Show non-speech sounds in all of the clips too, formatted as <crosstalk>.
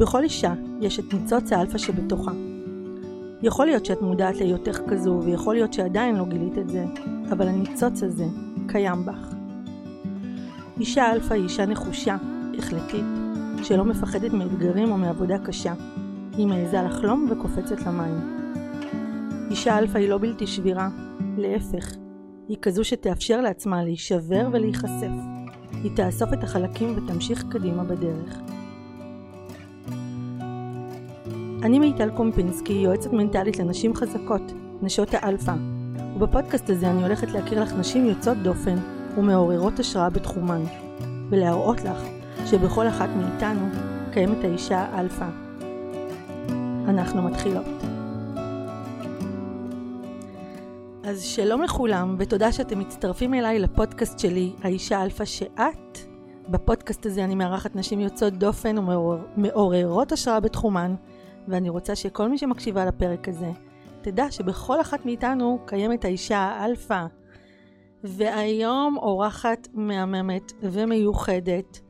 בכל אישה יש את ניצוץ האלפא שבתוכה. יכול להיות שאת מודעת להיותך כזו, ויכול להיות שעדיין לא גילית את זה, אבל הניצוץ הזה קיים בך. אישה אלפא היא אישה נחושה, החלטית, שלא מפחדת מאתגרים או מעבודה קשה. היא מעיזה לחלום וקופצת למים. אישה אלפא היא לא בלתי שבירה, להפך, היא כזו שתאפשר לעצמה להישבר ולהיחשף. היא תאסוף את החלקים ותמשיך קדימה בדרך. אני מיטל קומפינסקי, יועצת מנטלית לנשים חזקות, נשות האלפא, ובפודקאסט הזה אני הולכת להכיר לך נשים יוצאות דופן ומעוררות השראה בתחומן, ולהראות לך שבכל אחת מאיתנו קיימת האישה האלפא. אנחנו מתחילות. אז שלום לכולם, ותודה שאתם מצטרפים אליי לפודקאסט שלי, האישה אלפא שאת. בפודקאסט הזה אני מארחת נשים יוצאות דופן ומעוררות השראה בתחומן, ואני רוצה שכל מי שמקשיבה לפרק הזה, תדע שבכל אחת מאיתנו קיימת האישה האלפא. והיום אורחת מהממת ומיוחדת,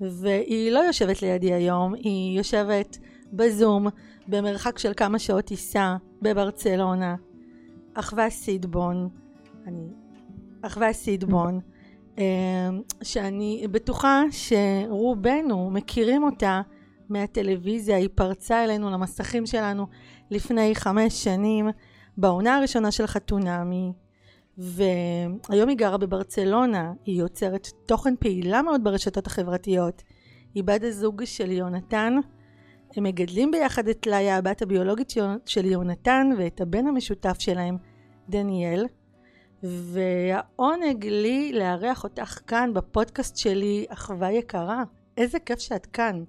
והיא לא יושבת לידי היום, היא יושבת בזום, במרחק של כמה שעות טיסה, בברצלונה. אחווה סידבון, אני, אחווה סידבון, אמ, שאני בטוחה שרובנו מכירים אותה מהטלוויזיה, היא פרצה אלינו למסכים שלנו לפני חמש שנים, בעונה הראשונה של חתונמי, והיום היא גרה בברצלונה, היא יוצרת תוכן פעילה מאוד ברשתות החברתיות, היא בת הזוג של יונתן, הם מגדלים ביחד את ליה, הבת הביולוגית של יונתן, ואת הבן המשותף שלהם, דניאל. והעונג לי לארח אותך כאן בפודקאסט שלי, אחווה יקרה. איזה כיף שאת כאן.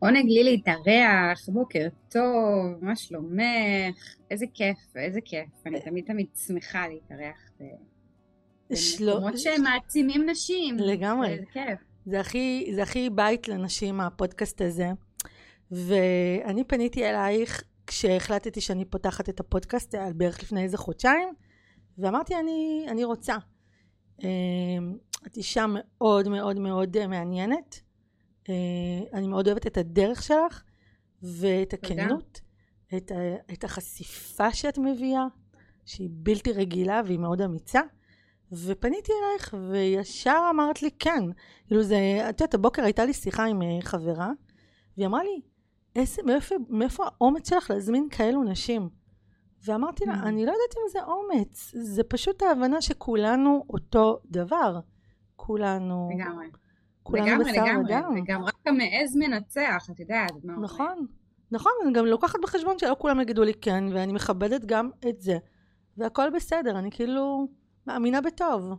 עונג לי להתארח, בוקר טוב, מה שלומך? איזה כיף, איזה כיף. אני תמיד תמיד שמחה להתארח במקומות שהם מעצימים נשים. לגמרי. זה כיף. זה הכי, זה הכי בית לנשים, הפודקאסט הזה. ואני פניתי אלייך כשהחלטתי שאני פותחת את הפודקאסט, היה בערך לפני איזה חודשיים, ואמרתי, אני, אני רוצה. אמ, את אישה מאוד מאוד מאוד מעניינת. אה, אני מאוד אוהבת את הדרך שלך ואת הכנות, את, את החשיפה שאת מביאה, שהיא בלתי רגילה והיא מאוד אמיצה. ופניתי אלייך וישר אמרת לי כן. כאילו זה, את יודעת, הבוקר הייתה לי שיחה עם אה, חברה, והיא אמרה לי, איזה, מאיפה, מאיפה האומץ שלך להזמין כאלו נשים? ואמרתי לה, mm. אני לא יודעת אם זה אומץ, זה פשוט ההבנה שכולנו אותו דבר. כולנו... לגמרי. כולנו לגמרי, בשר לגמרי. ודם. וגם רק המעז מנצח, את יודעת. נכון, נכון, אני גם לוקחת בחשבון שלא כולם יגידו לי כן, ואני מכבדת גם את זה. והכל בסדר, אני כאילו מאמינה בטוב.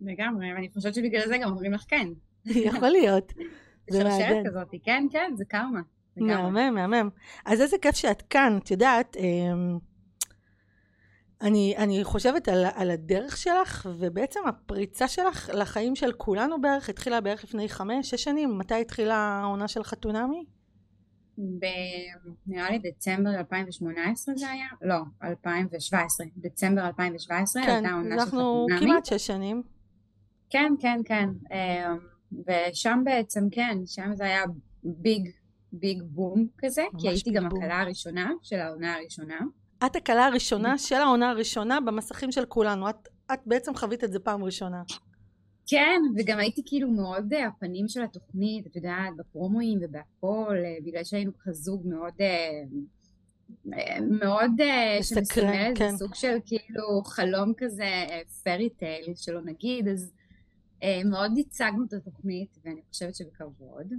לגמרי, ואני חושבת שבגלל זה גם אומרים לך כן. <laughs> יכול להיות. <laughs> זה שרשרת. כזאת, כן, כן, זה קרמה. לגמרי. מהמם, מהמם. אז איזה כיף שאת כאן, את יודעת, אמ, אני, אני חושבת על, על הדרך שלך, ובעצם הפריצה שלך לחיים של כולנו בערך, התחילה בערך לפני חמש, שש שנים. מתי התחילה העונה של חתונמי? נראה לי דצמבר 2018 זה היה? לא, 2017. דצמבר 2017 כן, הייתה העונה של אנחנו חתונמי. כמעט שש שנים. כן, כן, כן. אמ, ושם בעצם, כן, שם זה היה ביג, ביג בום כזה, כי הייתי גם בום. הכלה הראשונה של העונה הראשונה. את הכלה הראשונה של העונה הראשונה במסכים של כולנו. את, את בעצם חווית את זה פעם ראשונה. כן, וגם הייתי כאילו מאוד אה, הפנים של התוכנית, את יודעת, בפרומואים ובהכל, אה, בגלל שהיינו ככה זוג מאוד, אה, מאוד שמסמל כן. איזה סוג של כאילו חלום כזה, פרי טייל שלא נגיד, אז מאוד ייצגנו את התוכנית, ואני חושבת שבכבוד.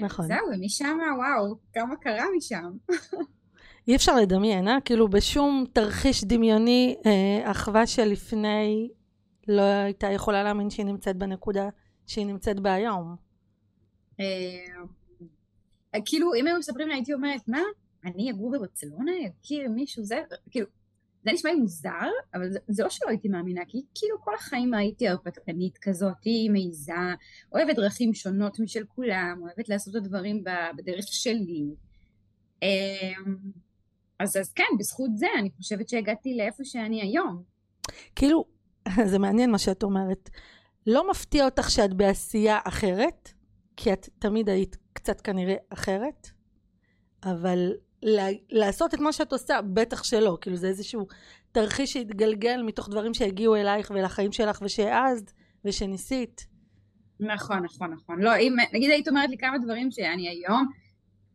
נכון. זהו, ומשם, וואו, כמה קרה משם. <laughs> אי אפשר לדמיין, אה? כאילו בשום תרחיש דמיוני, אה, אחווה שלפני לא הייתה יכולה להאמין שהיא נמצאת בנקודה שהיא נמצאת בה היום. אה, כאילו, אם היו מספרים לי, הייתי אומרת, מה? אני אגור בברצלונה? אכיר מישהו? זה, כאילו, זה נשמע לי מוזר, אבל זה, זה לא שלא הייתי מאמינה, כי כאילו כל החיים הייתי הרפתקנית כזאת, היא מעיזה, אוהבת דרכים שונות משל כולם, אוהבת לעשות את הדברים בדרך שלי. אה, אז, אז כן, בזכות זה אני חושבת שהגעתי לאיפה שאני היום. כאילו, <laughs> זה מעניין מה שאת אומרת. לא מפתיע אותך שאת בעשייה אחרת? כי את תמיד היית קצת כנראה אחרת, אבל לעשות את מה שאת עושה, בטח שלא. כאילו זה איזשהו תרחיש שהתגלגל מתוך דברים שהגיעו אלייך ולחיים שלך ושהעזת ושניסית. נכון, נכון, נכון. לא, אם, נגיד היית אומרת לי כמה דברים שאני היום,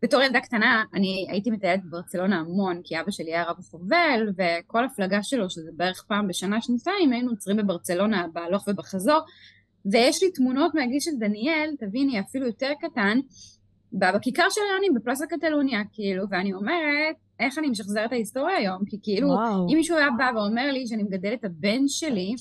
בתור ילדה קטנה, אני הייתי מטיילת בברצלונה המון, כי אבא שלי היה רב חובל, וכל הפלגה שלו, שזה בערך פעם בשנה, שנתיים, היינו עוצרים בברצלונה בהלוך ובחזור, ויש לי תמונות מהגיל של דניאל, תביני, אפילו יותר קטן, בכיכר של היונים בפלאסה קטלוניה, כאילו, ואני אומרת, איך אני משחזרת ההיסטוריה היום? כי כאילו, וואו. אם מישהו היה בא ואומר לי שאני מגדל את הבן שלי,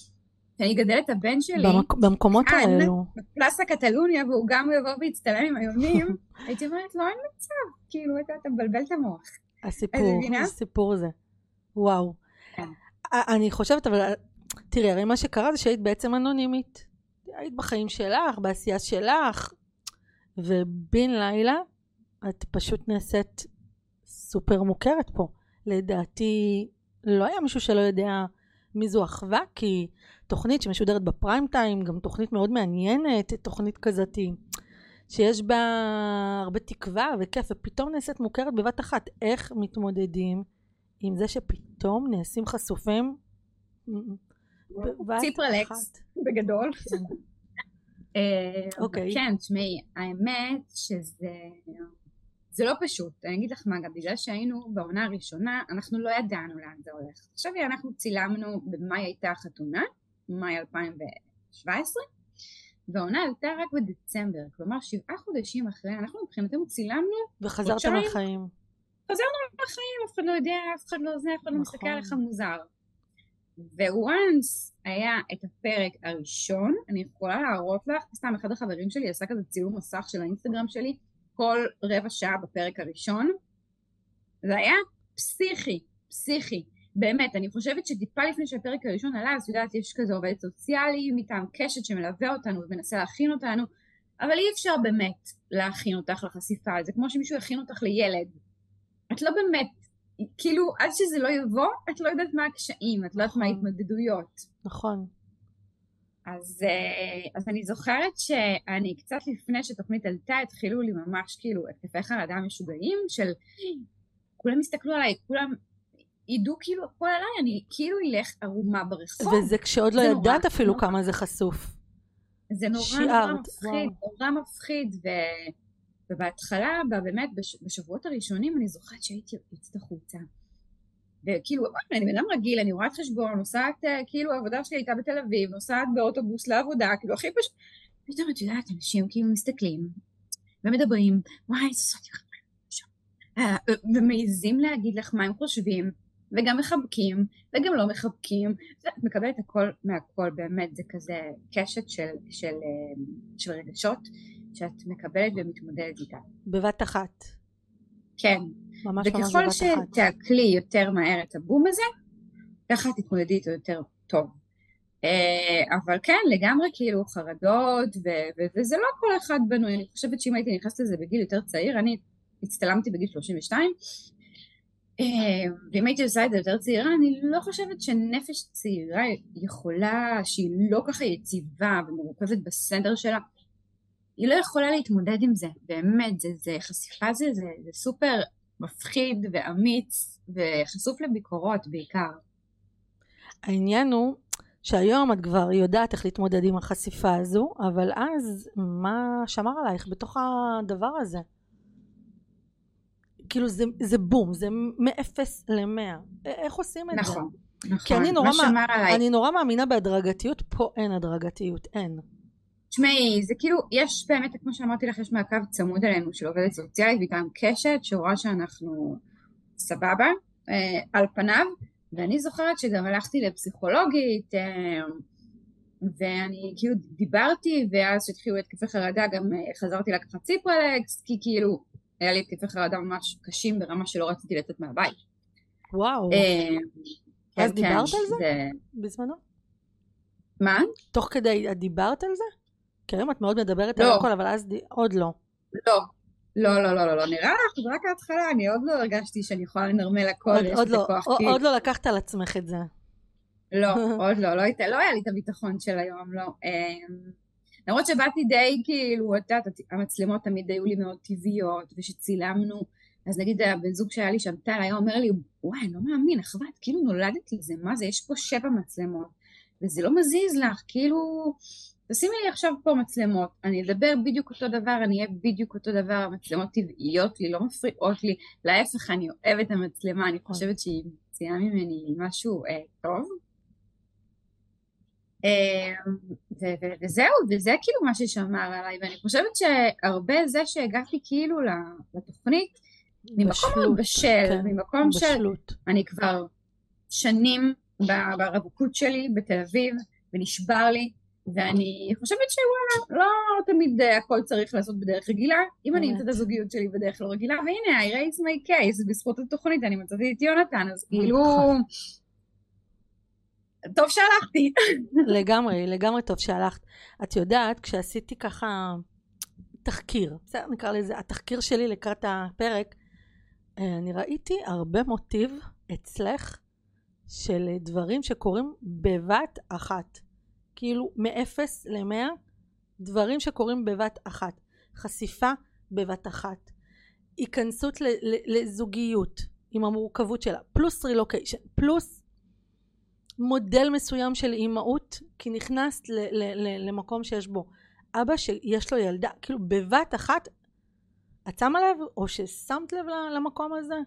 שאני אגדל את הבן שלי, במק... במקומות כאן, האלו, בפלאסה קטלוניה, והוא גם יבוא ויצטלם עם היונים, <laughs> הייתי אומרת, לא, אין מצב, כאילו, אתה, אתה מבלבל את המוח. הסיפור, הסיפור הזה. וואו. כן. אני חושבת, אבל תראי, הרי מה שקרה זה שהיית בעצם אנונימית. היית בחיים שלך, בעשייה שלך, ובן לילה את פשוט נעשית סופר מוכרת פה. לדעתי לא היה מישהו שלא יודע מי זו אחווה, כי תוכנית שמשודרת בפריים טיים, גם תוכנית מאוד מעניינת, תוכנית כזאתי שיש בה הרבה תקווה וכיף, ופתאום נעשית מוכרת בבת אחת. איך מתמודדים עם זה שפתאום נעשים חשופים בבת ציפרלקס, בגדול. כן. <laughs> אה, אוקיי. כן, תשמעי, האמת שזה... זה לא פשוט, אני אגיד לך מה, גם בגלל שהיינו בעונה הראשונה, אנחנו לא ידענו לאן זה הולך. עכשיו אנחנו צילמנו, במאי הייתה החתונה, מאי 2017, והעונה עלתה רק בדצמבר, כלומר שבעה חודשים אחרי, אנחנו מבחינתנו צילמנו וחזרתם לחיים. חזרנו לחיים, אף אחד לא יודע, אף אחד לא זה, אף אחד לא מסתכל נכון. עליך מוזר. וואנס היה את הפרק הראשון, אני יכולה להראות לך, סתם אחד החברים שלי עשה כזה צילום מסך של האינסטגרם שלי, כל רבע שעה בפרק הראשון. זה היה פסיכי, פסיכי. באמת, אני חושבת שטיפה לפני שהפרק הראשון עלה, אז את יודעת, יש כזה עובדת סוציאלי מטעם קשת שמלווה אותנו ומנסה להכין אותנו, אבל אי אפשר באמת להכין אותך לחשיפה, זה כמו שמישהו יכין אותך לילד. את לא באמת כאילו, עד שזה לא יבוא, את לא יודעת מה הקשיים, את לא יודעת מה נכון. ההתמודדויות. נכון. אז, אה, אז אני זוכרת שאני קצת לפני שתוכנית עלתה, התחילו לי ממש כאילו התקפי חרדה משוגעים של כולם הסתכלו עליי, כולם ידעו כאילו הכל עליי, אני כאילו אלך ערומה ברחוב. וזה כשעוד לא ידעת אפילו נורא. כמה זה חסוף. זה נורא שיערת, נורא מפחיד, וואו. נורא מפחיד, ו... ובהתחלה, באמת, בשבועות הראשונים אני זוכרת שהייתי יוצאת החוצה. וכאילו, אני בן אדם רגיל, אני רואת חשבון, נוסעת, אה, כאילו העבודה שלי הייתה בתל אביב, נוסעת באוטובוס לעבודה, כאילו הכי פשוט. פתאום את יודעת, אנשים כאילו מסתכלים ומדברים, וואי, זאת אה, ומעיזים להגיד לך מה הם חושבים, וגם מחבקים, וגם לא מחבקים, ואת מקבלת הכל מהכל, באמת, זה כזה קשת של, של, אה, של רגשות. שאת מקבלת ומתמודדת איתה. בבת אחת. כן. ממש ממש. וככל שתעכלי יותר מהר את הבום הזה, ככה תתמודדי איתו יותר טוב. אה, אבל כן, לגמרי כאילו חרדות, ו- ו- וזה לא כל אחד בנוי, אני חושבת שאם הייתי נכנסת לזה בגיל יותר צעיר, אני הצטלמתי בגיל 32, אה, ואם הייתי עושה את זה יותר צעירה, אני לא חושבת שנפש צעירה יכולה, שהיא לא ככה יציבה ומרוכזת בסנטר שלה, היא לא יכולה להתמודד עם זה, באמת, זה, זה חשיפה זה, זה, זה סופר מפחיד ואמיץ וחשוף לביקורות בעיקר. העניין הוא שהיום את כבר יודעת איך להתמודד עם החשיפה הזו, אבל אז מה שמר עלייך בתוך הדבר הזה? כאילו זה, זה בום, זה מאפס למאה. איך עושים את נכון, זה? נכון, נכון. כי אני נורא, מה, אני נורא מאמינה בהדרגתיות, פה אין הדרגתיות, אין. תשמעי, זה כאילו, יש באמת, כמו שאמרתי לך, יש מעקב צמוד עלינו של עובדת סוציאלית וגם קשת, שרואה שאנחנו סבבה, אה, על פניו, ואני זוכרת שגם הלכתי לפסיכולוגית, אה, ואני כאילו דיברתי, ואז שהתחילו התקפי חרדה, גם אה, חזרתי לקחת ציפרלקס, כי כאילו, היה לי התקפי חרדה ממש קשים ברמה שלא רציתי לצאת מהבית. וואו. אה, אז כן, דיברת כן, על זה? זה... בזמנו? מה? תוך כדי, את דיברת על זה? כי היום את מאוד מדברת לא. על הכל, אבל אז עוד לא. לא. לא, לא, לא, לא, לא, נראה לך, זה רק ההתחלה, אני עוד לא הרגשתי שאני יכולה לנרמל הכל, עוד, יש עוד לי לא, כוח. עוד, עוד לא לקחת על עצמך את זה. לא, <laughs> עוד לא, לא, היית, לא היה לי את הביטחון של היום, לא. אמ, למרות שבאתי די כאילו, את יודעת, המצלמות תמיד היו לי מאוד טבעיות, ושצילמנו, אז נגיד הבן זוג שהיה לי שם טל היה אומר לי, וואי, אני לא מאמין, אחוות, כאילו נולדת לזה, מה זה, יש פה שבע מצלמות, וזה לא מזיז לך, כאילו, תשימי לי עכשיו פה מצלמות, אני אדבר בדיוק אותו דבר, אני אהיה בדיוק אותו דבר, המצלמות טבעיות לי, לא מפריעות לי, להפך, אני אוהבת את המצלמה, אני חושבת שהיא מציעה ממני משהו אה, טוב. אה, וזהו, וזה כאילו מה ששמר עליי, ואני חושבת שהרבה זה שהגעתי כאילו לתוכנית, ממקום מאוד בשל, כן, ממקום בשלות. של... אני כבר שנים ברווקות שלי בתל אביב, ונשבר לי, ואני חושבת שוואלה, לא תמיד הכל צריך לעשות בדרך רגילה. אם אני אמצא את הזוגיות שלי בדרך לא רגילה, והנה, I raise my case, בזכות התוכנית אני מצאתי את יונתן, אז כאילו... טוב שהלכתי. לגמרי, לגמרי טוב שהלכת. את יודעת, כשעשיתי ככה תחקיר, בסדר, נקרא לזה, התחקיר שלי לקראת הפרק, אה, אני ראיתי הרבה מוטיב אצלך של דברים שקורים בבת אחת. כאילו מאפס למאה דברים שקורים בבת אחת. חשיפה בבת אחת. היכנסות לזוגיות עם המורכבות שלה, פלוס רילוקיישן, פלוס מודל מסוים של אימהות, כי נכנסת למקום שיש בו אבא שיש לו ילדה, כאילו בבת אחת, את שמה לב, או ששמת לב למקום הזה?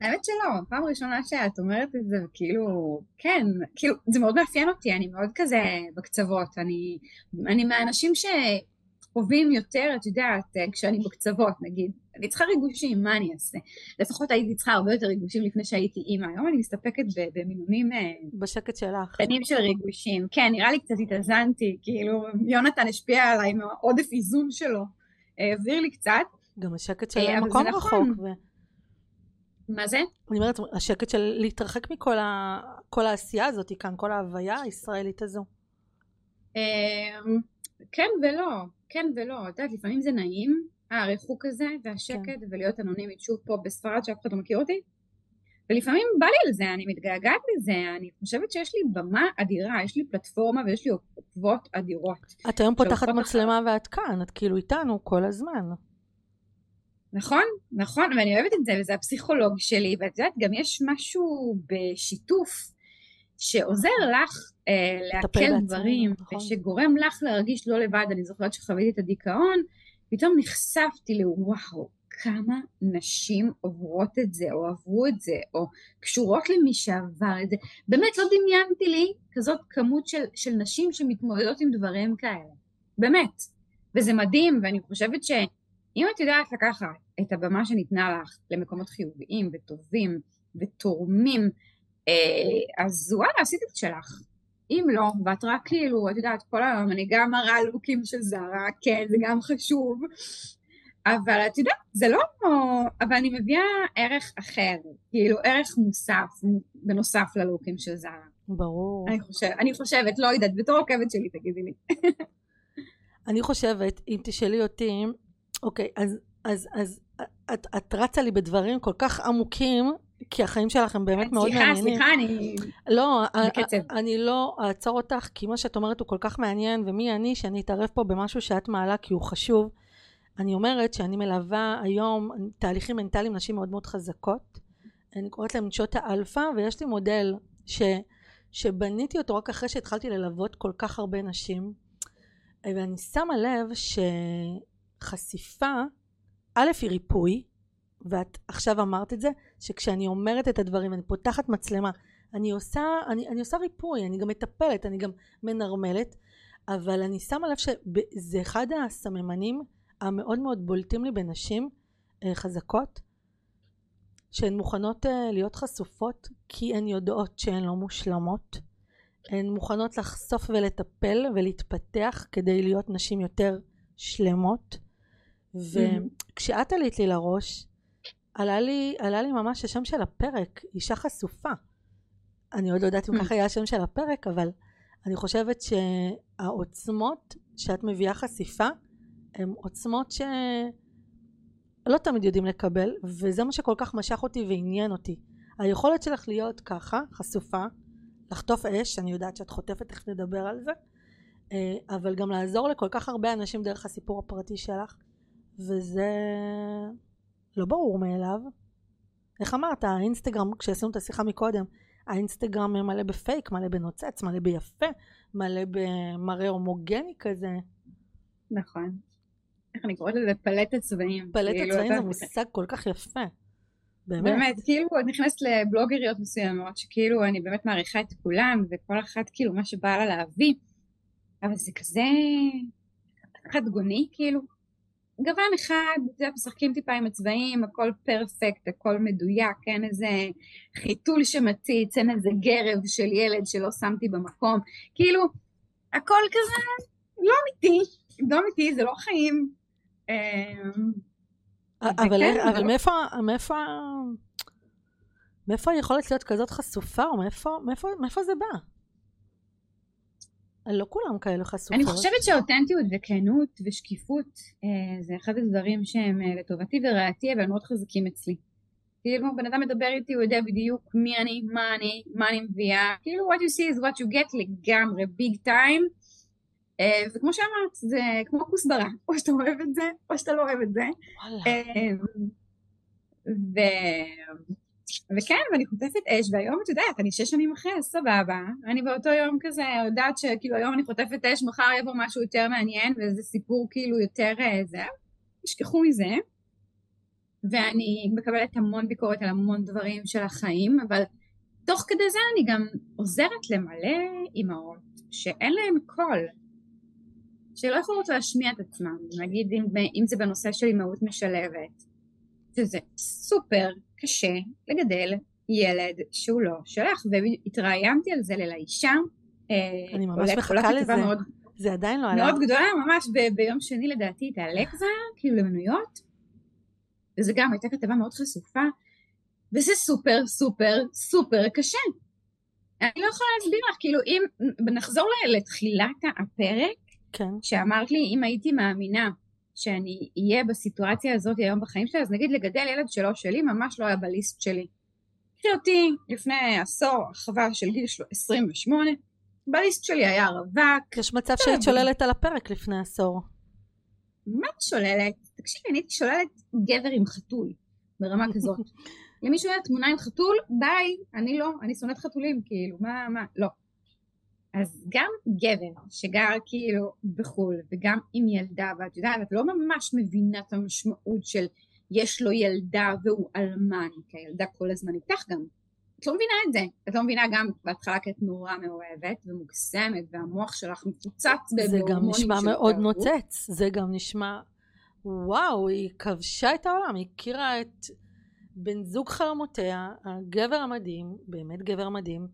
האמת שלא, פעם ראשונה שאת אומרת את זה, כאילו, כן, כאילו, זה מאוד מאפיין אותי, אני מאוד כזה בקצוות, אני, אני מהאנשים שחווים יותר, את יודעת, כשאני בקצוות, נגיד, אני צריכה ריגושים, מה אני אעשה? לפחות הייתי צריכה הרבה יותר ריגושים לפני שהייתי אימא, היום אני מסתפקת במינונים... אה, בשקט שלך. קטנים של ריגושים, כן, נראה לי קצת התאזנתי, כאילו, יונתן השפיע עליי עם העודף איזון שלו, העביר לי קצת. גם השקט של אה, מקום רחוק. נכון. ו... מה זה? אני אומרת, השקט של להתרחק מכל ה... כל העשייה הזאת כאן, כל ההוויה הישראלית הזו. אמ, כן ולא, כן ולא. את יודעת, לפעמים זה נעים, הריחוק הזה והשקט, כן. ולהיות אנונימית שוב פה בספרד שאף אחד לא מכיר אותי. ולפעמים בא לי על זה, אני מתגעגעת לזה, אני חושבת שיש לי במה אדירה, יש לי פלטפורמה ויש לי עוקבות אדירות. את היום פותחת מצלמה ואת כאן, את כאילו איתנו כל הזמן. נכון, נכון, ואני אוהבת את זה, וזה הפסיכולוג שלי, ואת יודעת, גם יש משהו בשיתוף שעוזר לך אה, לעכל דברים, נכון. ושגורם לך להרגיש לא לבד. אני זוכרת שחוויתי את הדיכאון, פתאום נחשפתי לוואו, כמה נשים עוברות את זה, או עברו את זה, או קשורות למי שעבר את זה. באמת לא דמיינתי לי כזאת כמות של, של נשים שמתמודדות עם דברים כאלה. באמת. וזה מדהים, ואני חושבת ש... אם את יודעת לקחת את הבמה שניתנה לך למקומות חיוביים וטובים ותורמים, אה, אז וואלה, עשית את שלך. אם לא, ואת רק כאילו, את יודעת, כל היום אני גם מראה לוקים של זרה, כן, זה גם חשוב, אבל את יודעת, זה לא, אבל אני מביאה ערך אחר, כאילו ערך מוסף, בנוסף ללוקים של זרה. ברור. אני, חושב, אני חושבת, לא יודעת, בתור עוקבת שלי, תגידי לי. <laughs> אני חושבת, אם תשאלי אותי, אוקיי, אז, אז, אז את, את רצה לי בדברים כל כך עמוקים, כי החיים שלך הם באמת מאוד סליחה, מעניינים. סליחה, סליחה, אני לא, בקצב. אני לא אעצור אותך, כי מה שאת אומרת הוא כל כך מעניין, ומי אני שאני אתערב פה במשהו שאת מעלה כי הוא חשוב. אני אומרת שאני מלווה היום תהליכים מנטליים נשים מאוד מאוד חזקות. אני קוראת להם נשות האלפא, ויש לי מודל ש, שבניתי אותו רק אחרי שהתחלתי ללוות כל כך הרבה נשים. ואני שמה לב ש... חשיפה, א' היא ריפוי, ואת עכשיו אמרת את זה, שכשאני אומרת את הדברים, אני פותחת מצלמה, אני עושה, אני, אני עושה ריפוי, אני גם מטפלת, אני גם מנרמלת, אבל אני שמה לב שזה אחד הסממנים המאוד מאוד בולטים לי בנשים אה, חזקות, שהן מוכנות אה, להיות חשופות כי הן יודעות שהן לא מושלמות, הן מוכנות לחשוף ולטפל ולהתפתח כדי להיות נשים יותר שלמות. וכשאת עלית לי לראש, עלה לי, עלה לי ממש השם של הפרק, אישה חשופה. אני עוד לא יודעת אם. ככה היה השם של הפרק, אבל אני חושבת שהעוצמות שאת מביאה חשיפה, הן עוצמות שלא תמיד יודעים לקבל, וזה מה שכל כך משך אותי ועניין אותי. היכולת שלך להיות ככה, חשופה, לחטוף אש, אני יודעת שאת חוטפת, תכף נדבר על זה, אה, אבל גם לעזור לכל כך הרבה אנשים דרך הסיפור הפרטי שלך, וזה לא ברור מאליו. איך אמרת, האינסטגרם, כשעשינו את השיחה מקודם, האינסטגרם מלא בפייק, מלא בנוצץ, מלא ביפה, מלא במראה הומוגני כזה. נכון. איך אני קוראת לזה? פלטת צבעים. פלטת כאילו, צבעים אתה- זה מושג כל כך יפה. באמת. באמת, כאילו את נכנסת לבלוגריות מסוימות, שכאילו אני באמת מעריכה את כולן, וכל אחת כאילו מה שבא לה להביא, אבל זה כזה חדגוני, כאילו. גוון אחד, יודע, משחקים טיפה עם הצבעים, הכל פרפקט, הכל מדויק, אין איזה חיתול שמציץ, אין איזה גרב של ילד שלא שמתי במקום, כאילו, הכל כזה לא אמיתי, לא אמיתי, זה לא חיים. אמ, אבל, זה אבל לא- מאיפה, מאיפה, מאיפה היכולת להיות כזאת חשופה, או מאיפה, מאיפה, מאיפה זה בא? לא כולם כאלה חשופות. אני חושבת שאותנטיות וכנות ושקיפות אה, זה אחד הדברים שהם אה, לטובתי ורעתי אבל מאוד חזקים אצלי. כאילו בן אדם מדבר איתי הוא יודע בדיוק מי אני, מה אני, מה אני מביאה, כאילו what you see is what you get לגמרי ביג טיים. אה, וכמו שאמרת זה כמו כוסברה, או שאתה אוהב את זה או שאתה לא אוהב את זה. וואלה. ו... וכן, ואני חוטפת אש, והיום את יודעת, אני שש שנים אחרי, אז סבבה. אני באותו יום כזה יודעת שכאילו היום אני חוטפת אש, מחר יבוא משהו יותר מעניין, וזה סיפור כאילו יותר אה, זה, תשכחו מזה. ואני מקבלת המון ביקורת על המון דברים של החיים, אבל תוך כדי זה אני גם עוזרת למלא אימהות שאין להן קול, שלא יכולות להשמיע את עצמן, נגיד אם, אם זה בנושא של אימהות משלבת, שזה סופר קשה לגדל ילד שהוא לא שלך, והתראיינתי על זה לאישה. אה, אני ממש מחכה לזה. מאוד, זה עדיין לא עלה. מאוד גדולה, ממש ב- ביום שני לדעתי, את האלקזה, כאילו למנויות, וזה גם הייתה כתבה מאוד חשופה, וזה סופר סופר סופר קשה. אני לא יכולה להסביר לך, כאילו אם נחזור לתחילת הפרק, כן. שאמרת לי אם הייתי מאמינה שאני אהיה בסיטואציה הזאת היום בחיים שלי, אז נגיד לגדל ילד שלא שלי ממש לא היה בליסט שלי. קחי אותי לפני עשור, הרחבה של גיל של- 28, בליסט שלי היה רווק, יש מצב שהיית שוללת על הפרק לפני עשור. מה את שוללת? תקשיבי, אני הייתי שוללת גבר עם חתול, ברמה <laughs> כזאת. למישהו היה תמונה עם חתול, ביי, אני לא, אני שונאת חתולים, כאילו, מה, מה, לא. אז גם גבר שגר כאילו בחו"ל, וגם עם ילדה, ואת יודעת, את לא ממש מבינה את המשמעות של יש לו ילדה והוא אלמן, כי הילדה כל הזמן איתך גם. את לא מבינה את זה. את לא מבינה גם בהתחלה כי את נורא מאוהבת ומוגזמת, והמוח שלך מפוצץ זה גם נשמע מאוד התאהבות. נוצץ. זה גם נשמע... וואו, היא כבשה את העולם, היא הכירה את בן זוג חלומותיה, הגבר המדהים, באמת גבר מדהים.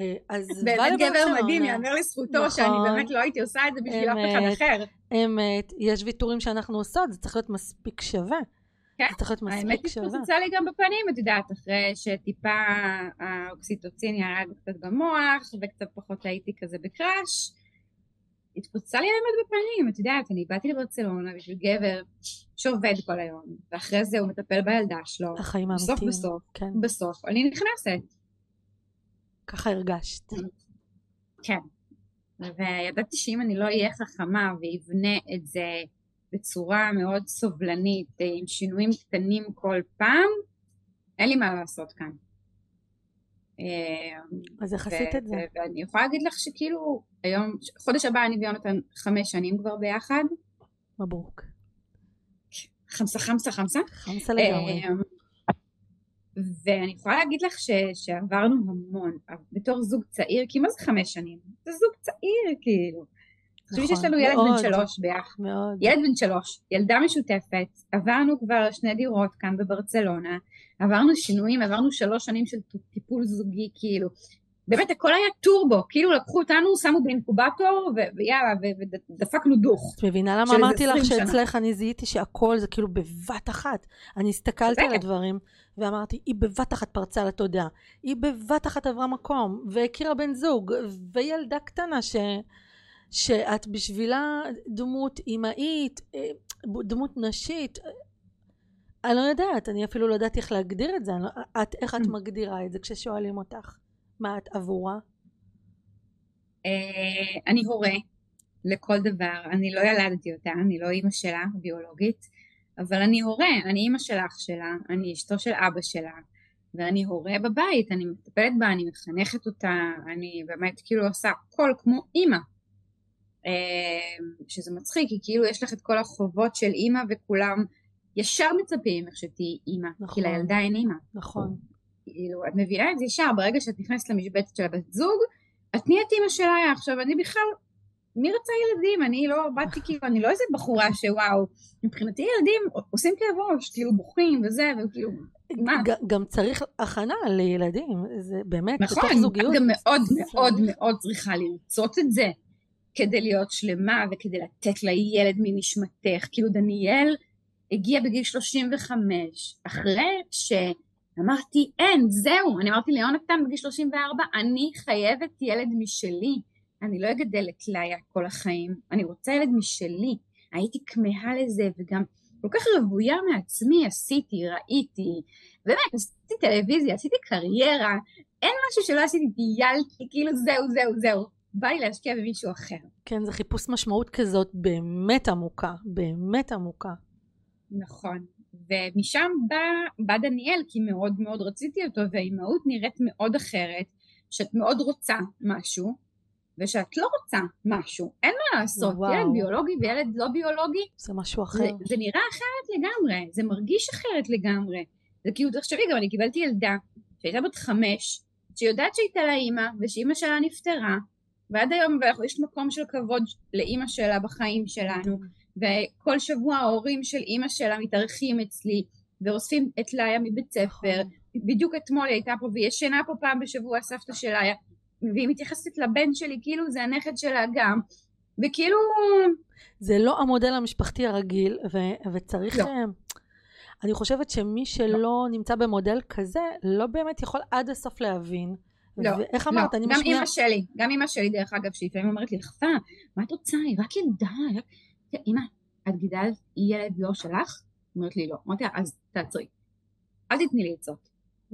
אה, עזבה <laughs> באמת גבר. מדהים, יאמר לזכותו נכון. שאני באמת לא הייתי עושה את זה בשביל אף אחד. אחר. אמת, יש ויתורים שאנחנו עושות, זה צריך להיות מספיק שווה. כן, זה צריך להיות האמת מספיק שווה. התפוצצה לי גם בפנים, את יודעת, אחרי שטיפה האוקסיטוצין ירד קצת במוח, וקצת פחות הייתי כזה בקראש. התפוצצה לי האמת בפנים, את יודעת, אני באתי לברצלונה בשביל גבר שעובד כל היום, ואחרי זה הוא מטפל בילדה שלו. החיים בסוף האמיתיים. בסוף, כן, בסוף, אני נכנסת. ככה הרגשת. כן. וידעתי שאם אני לא אהיה חכמה ואבנה את זה בצורה מאוד סובלנית, אה, עם שינויים קטנים כל פעם, אין לי מה לעשות כאן. אה, אז איך עשית את זה? ואני יכולה להגיד לך שכאילו, היום, חודש הבא אני ויונתן חמש שנים כבר ביחד, מברוק. חמסה חמסה חמסה. חמסה לגמרי. ואני יכולה להגיד לך ש, שעברנו המון, בתור זוג צעיר, כי מה זה חמש שנים? זה זוג צעיר כאילו. תחשבי שיש לנו ילד מאוד, בן שלוש ביחד. מאוד. ילד בן שלוש, ילדה משותפת, עברנו כבר שני דירות כאן בברצלונה, עברנו שינויים, עברנו שלוש שנים של טיפול זוגי, כאילו. באמת הכל היה טורבו, כאילו לקחו אותנו, שמו באינקובטור, ויאללה, ודפקנו דוך. את מבינה למה אמרתי לך 20 שנה. שאצלך אני זיהיתי שהכל זה כאילו בבת אחת. אני הסתכלתי על. הדברים ואמרתי, היא בבת אחת פרצה לתודעה. היא בבת אחת עברה מקום והכירה בן זוג וילדה קטנה ש... שאת בשבילה דמות אימהית, אה, דמות נשית. אני לא יודעת, אני אפילו לא יודעת איך להגדיר את זה. לא- את, איך את Mm. מגדירה את זה כששואלים אותך? מה את עבורה? אה, אני הורה, לכל דבר. אני לא ילדתי אותה, אני לא אימא שלה, ביולוגית, אבל אני הורה, אני אימא של אח שלה, אני אשתו של אבא שלה, ואני הורה בבית, אני מטפלת בה, אני מחנכת אותה, אני באמת כאילו עושה הכל כמו אימא. אה, שזה מצחיק, כי כאילו יש לך את כל החובות של אימא וכולם ישר מצפים איך שתהיי אימא, נכון. כי לילדה אין אימא. נכון. כאילו, את מבינה את זה ישר, ברגע שאת נכנסת למשבצת של הבת זוג, את נהיית אימא שלה, עכשיו אני בכלל, מי רצה ילדים? אני לא באתי <laughs> כאילו, אני לא איזה בחורה שוואו, מבחינתי ילדים עושים כאב ראש, כאילו בוכים וזה, וכאילו, מה? גם צריך הכנה לילדים, זה באמת, נכון, בתוך זוגיות. נכון, גם מאוד מאוד מאוד צריכה לרצות את זה, כדי להיות שלמה וכדי לתת לילד מנשמתך. כאילו דניאל הגיע בגיל 35, אחרי ש... אמרתי, אין, זהו. אני אמרתי ליונתן בגיל 34, אני חייבת ילד משלי. אני לא אגדל את ליה כל החיים, אני רוצה ילד משלי. הייתי כמהה לזה, וגם כל כך רוויה מעצמי עשיתי, ראיתי, באמת, עשיתי טלוויזיה, עשיתי קריירה, אין משהו שלא עשיתי, טיילתי, כאילו זהו, זהו, זהו. בא לי להשקיע במישהו אחר. כן, זה חיפוש משמעות כזאת באמת עמוקה, באמת עמוקה. נכון. ומשם בא, בא דניאל, כי מאוד מאוד רציתי אותו, והאימהות נראית מאוד אחרת, שאת מאוד רוצה משהו, ושאת לא רוצה משהו, אין מה לעשות, וואו. ילד ביולוגי וילד לא ביולוגי, זה משהו אחר. זה, זה נראה אחרת לגמרי, זה מרגיש אחרת לגמרי. זה כאילו, תחשבי, גם אני קיבלתי ילדה שהייתה בת חמש, שיודעת שהייתה לה אימא, ושאימא שלה נפטרה, ועד היום יש מקום של כבוד לאימא שלה בחיים שלנו, וכל שבוע ההורים של אימא שלה מתארחים אצלי ואוספים את ליה מבית ספר. נכון. בדיוק אתמול היא הייתה פה והיא ישנה פה פעם בשבוע סבתא של ליה והיא מתייחסת לבן שלי כאילו זה הנכד שלה גם וכאילו... זה לא המודל המשפחתי הרגיל ו- וצריך... לא. אה, אני חושבת שמי שלא לא. נמצא במודל כזה לא באמת יכול עד הסוף להבין לא, ואיך לא, אמרת, לא, אני משמיעה... גם אימא שלי, גם אימא שלי דרך אגב, שהיא לפעמים אומרת לי, חפה, מה את רוצה? היא רק ילדה, רק... אמא, את גידלת ילד לא שלך? אומרת לי לא. אמרתי לה, אז תעצרי. אל תתני לי עצות.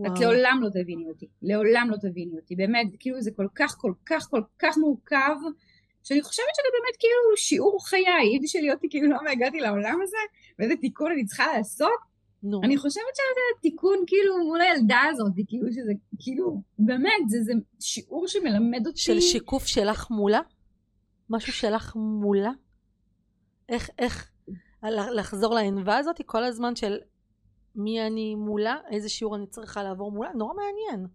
את לעולם לא תביני אותי. לעולם לא תביני אותי. באמת, כאילו זה כל כך, כל כך, כל כך מורכב, שאני חושבת שזה באמת כאילו שיעור חיי. אם שלי אותי כאילו למה הגעתי לעולם הזה, ואיזה תיקון אני צריכה לעשות. נו. אני חושבת שזה תיקון כאילו מול הילדה הזאת, כאילו שזה, כאילו, באמת, זה, זה שיעור שמלמד אותי. של שיקוף שלך מולה? משהו שלך מולה? איך, איך לחזור לענווה הזאת כל הזמן של מי אני מולה, איזה שיעור אני צריכה לעבור מולה, נורא מעניין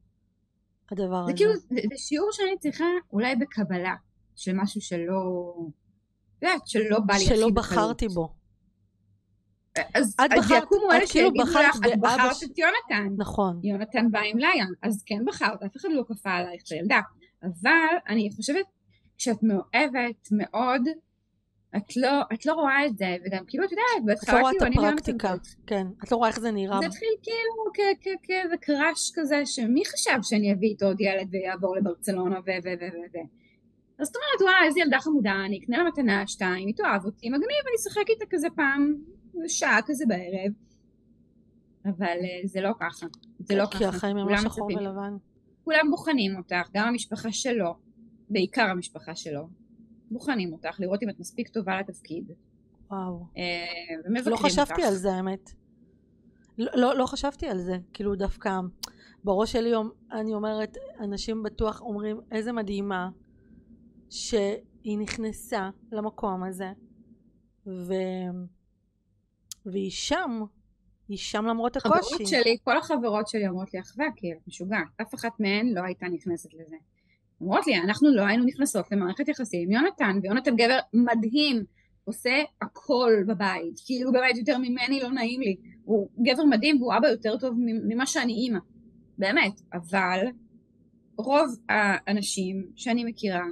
הדבר זה הזה. כאילו, זה, זה שיעור שאני צריכה אולי בקבלה של משהו שלא, את יודעת, שלא בא לי שלא בחרתי בו. אז, אז בחרת, יקומו אלה כאילו שיגידו לך, את בחרת ש... את יונתן. נכון. יונתן בא עם ליה, אז כן בחרת, אף אחד לא כפה עלייך את הילדה. אבל אני חושבת, כשאת מאוהבת מאוד, את לא, את לא רואה את זה, וגם כאילו את יודעת, בהתחלה כאילו אני... את לא רואה את הפרקטיקה, כן, את לא רואה איך זה נראה. זה התחיל כאילו כאיזה קראש כזה, שמי חשב שאני אביא איתו עוד ילד ויעבור לברצלונה ו ו ו ו ו אז זאת אומרת, וואי, איזה ילדה חמודה, אני אקנה לה מתנה שתיים, היא תאהב אותי, מגניב, אני אשחק איתה כזה פעם, שעה כזה בערב. אבל אה, זה לא ככה, זה לא ככה. כי החיים הם לא שחור ולבן. כולם בוחנים אותך, גם המשפחה שלו, בעיקר המשפחה שלו, בוחנים אותך, לראות אם את מספיק טובה לתפקיד. וואו. אה, לא חשבתי אותך. על זה האמת. לא, לא, לא חשבתי על זה, כאילו דווקא בראש שלי אני אומרת, אנשים בטוח אומרים איזה מדהימה שהיא נכנסה למקום הזה ו... והיא שם, היא שם למרות הקושי. חברות שלי, כל החברות שלי אומרות לי אחווה, כי את משוגעת, אף אחת מהן לא הייתה נכנסת לזה. אומרות לי, אנחנו לא היינו נכנסות למערכת יחסים עם יונתן, ויונתן גבר מדהים, עושה הכל בבית, כאילו באמת יותר ממני לא נעים לי, הוא גבר מדהים והוא אבא יותר טוב ממה שאני אימא, באמת, אבל רוב האנשים שאני מכירה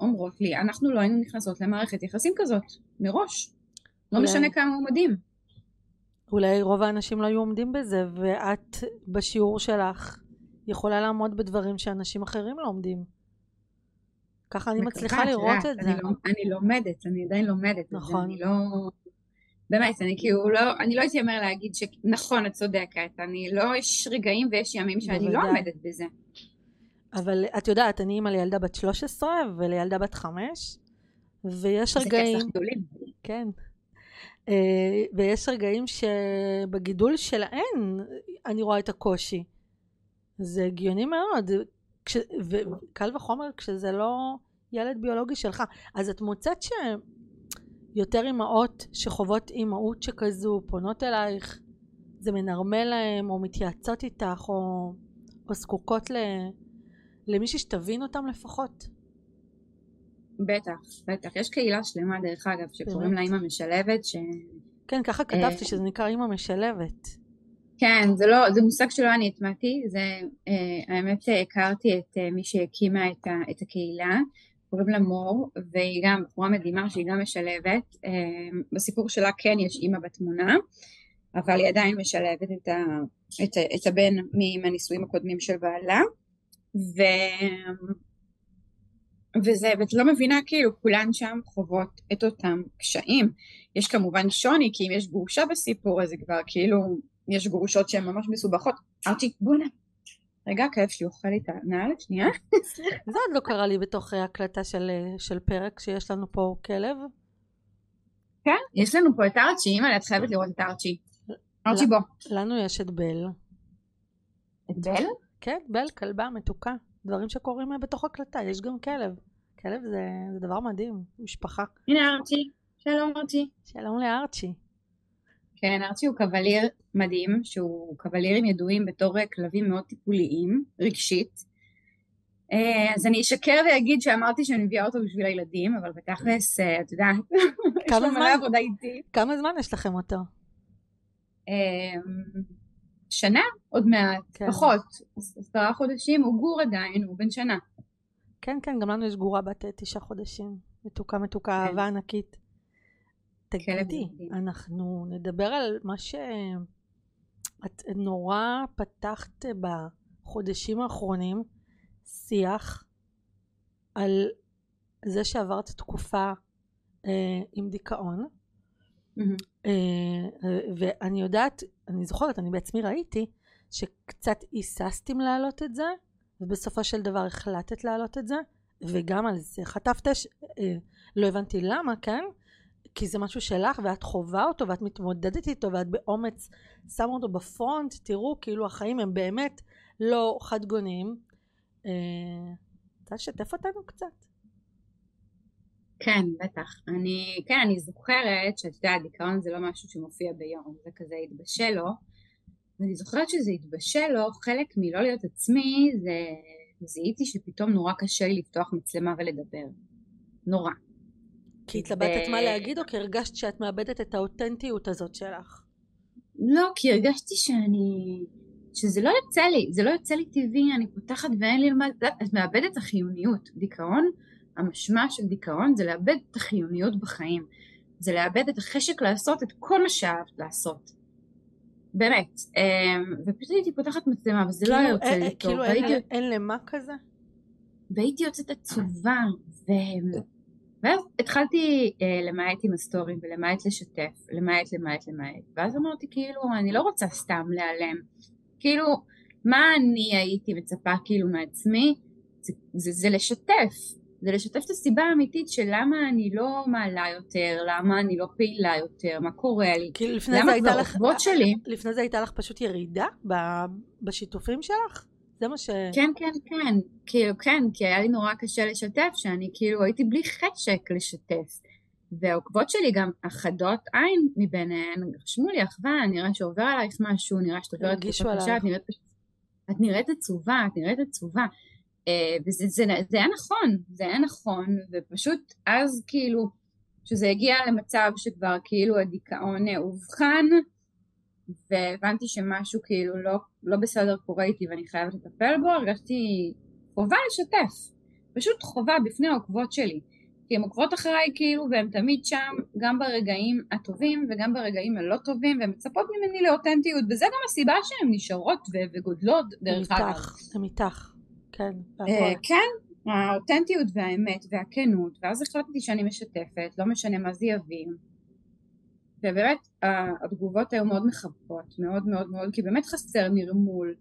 אומרות לי, אנחנו לא היינו נכנסות למערכת יחסים כזאת, מראש, לא אולי... משנה כמה הוא מדהים. אולי רוב האנשים לא היו עומדים בזה, ואת בשיעור שלך יכולה לעמוד בדברים שאנשים אחרים לא עומדים. ככה אני מצליחה לראות את זה. לא, אני לומדת, אני עדיין לומדת נכון. אני לא... באמת, אני כאילו לא, אני לא הייתי אומר להגיד שנכון, את צודקת, אני לא, יש רגעים ויש ימים שאני לא עומדת בזה. אבל את יודעת, אני אימא לילדה בת 13 ולילדה בת 5, ויש זה רגעים, כסף גדולים. כן, אה, ויש רגעים שבגידול שלהן אני רואה את הקושי. זה הגיוני מאוד, כש, וקל וחומר כשזה לא ילד ביולוגי שלך. אז את מוצאת שיותר אימהות שחוות אימהות שכזו פונות אלייך, זה מנרמל להם, או מתייעצות איתך, או, או זקוקות ל, למישהי שתבין אותם לפחות. בטח, בטח. יש קהילה שלמה, דרך אגב, שקוראים לה אימא משלבת, ש... כן, ככה כתבתי שזה נקרא אימא משלבת. כן, זה לא, זה מושג שלא אני הטמעתי, זה, אה, האמת הכרתי את אה, מי שהקימה את, ה, את הקהילה, קוראים לה מור, והיא גם בחורה מדהימה שהיא גם משלבת, אה, בסיפור שלה כן יש אימא בתמונה, אבל היא עדיין משלבת את, ה, את, ה, את הבן מהנישואים הקודמים של בעלה, ו... וזה, ואת לא מבינה כאילו כולן שם חוות את אותם קשיים. יש כמובן שוני, כי אם יש גרושה בסיפור הזה כבר כאילו יש גרושות שהן ממש מסובכות. ארצ'י, בואנה. רגע, הכאב שלי אוכל לי את הנעל, שנייה. זה עוד לא קרה לי בתוך הקלטה של, של פרק שיש לנו פה כלב. כן, יש לנו פה את ארצ'י, אימא, את חייבת לראות את ארצ'י. ארצ'י בוא. לנו יש את בל. את בל? כן, בל, כלבה מתוקה. דברים שקורים בתוך הקלטה, יש גם כלב. כלב זה, זה דבר מדהים, משפחה. הנה ארצ'י, שלום ארצ'י. שלום לארצ'י. כן, ארצ'י הוא קבליר מדהים, שהוא קבלירים ידועים בתור כלבים מאוד טיפוליים, רגשית. אה, אז אני אשקר ואגיד שאמרתי שאני מביאה אותו בשביל הילדים, אבל בתכלס, אה, את יודעת, <laughs> יש לו מלא עבודה איתי. כמה זמן יש לכם אותו? אה, שנה עוד מעט, כן. פחות, עשרה חודשים, הוא גור עדיין, הוא בן שנה. כן, כן, גם לנו יש גורה בת תשעה חודשים, מתוקה מתוקה, כן. אהבה ענקית. תגידי, אנחנו נדבר על מה שאת נורא פתחת בחודשים האחרונים, שיח על זה שעברת תקופה אה, עם דיכאון. Mm-hmm. אה, ואני יודעת, אני זוכרת, אני בעצמי ראיתי שקצת היססתם להעלות את זה, ובסופו של דבר החלטת להעלות את זה, וגם על זה חטפת, אה, לא הבנתי למה, כן? כי זה משהו שלך ואת חווה אותו ואת מתמודדת איתו ואת באומץ שמה אותו בפרונט, תראו כאילו החיים הם באמת לא חד גוניים. אה, רוצה לשתף אותנו קצת? כן, בטח. אני, כן, אני זוכרת שאת יודעת, דיכאון זה לא משהו שמופיע ביום, זה כזה התבשל לו. ואני זוכרת שזה התבשל לו, חלק מלא להיות עצמי, זה זיהיתי שפתאום נורא קשה לי לפתוח מצלמה ולדבר. נורא. כי התלבטת. מה להגיד, או כי הרגשת שאת מאבדת את האותנטיות הזאת שלך? לא, כי הרגשתי שאני... שזה לא יוצא לי, זה לא יוצא לי טבעי, אני פותחת ואין לי על מה... את מאבדת את החיוניות. דיכאון, המשמע של דיכאון זה לאבד את החיוניות בחיים. זה לאבד את החשק לעשות את כל מה שאהבת לעשות. באמת. אמ, ופשוט הייתי פותחת מצלמה, וזה לא כאילו, היה יוצא לי טוב. כאילו אין, אין למה כזה? והייתי יוצאת עצובה, ו... ואז התחלתי אה, למעט עם הסטורים ולמעט לשתף, למעט למעט למעט, ואז אמרתי כאילו אני לא רוצה סתם להיעלם, כאילו מה אני הייתי מצפה כאילו מעצמי, זה, זה, זה לשתף, זה לשתף את הסיבה האמיתית של למה אני לא מעלה יותר, למה אני לא פעילה יותר, מה קורה לי, כאילו לפני למה זה לך, שלי, לפני זה הייתה לך פשוט ירידה בשיתופים שלך? זה מה ש... כן, כן, כן, כאילו, כן, כי היה לי נורא קשה לשתף, שאני כאילו הייתי בלי חשק לשתף. והעוקבות שלי גם אחדות עין מביניהן, רשמו לי אחווה, נראה שעובר עלייך משהו, נראה שאת עוברת תקופה קשה, את נראית, את נראית עצובה, את נראית עצובה. אה, וזה זה, זה היה נכון, זה היה נכון, ופשוט אז כאילו, כשזה הגיע למצב שכבר כאילו הדיכאון אובחן, והבנתי שמשהו כאילו לא, לא בסדר קורה איתי ואני חייבת לטפל בו, הרגשתי חובה לשתף, פשוט חובה בפני העוקבות שלי, כי הן עוקבות אחריי כאילו והן תמיד שם גם ברגעים הטובים וגם ברגעים הלא טובים והן מצפות ממני לאותנטיות וזה גם הסיבה שהן נשארות ו- וגודלות דרך אגב. הן איתך, כן. אה, כן, האותנטיות והאמת והכנות ואז החלטתי שאני משתפת, לא משנה מה זה יביא ובאמת התגובות היו מאוד מחבקות, מאוד מאוד מאוד, כי באמת חסר נרמול,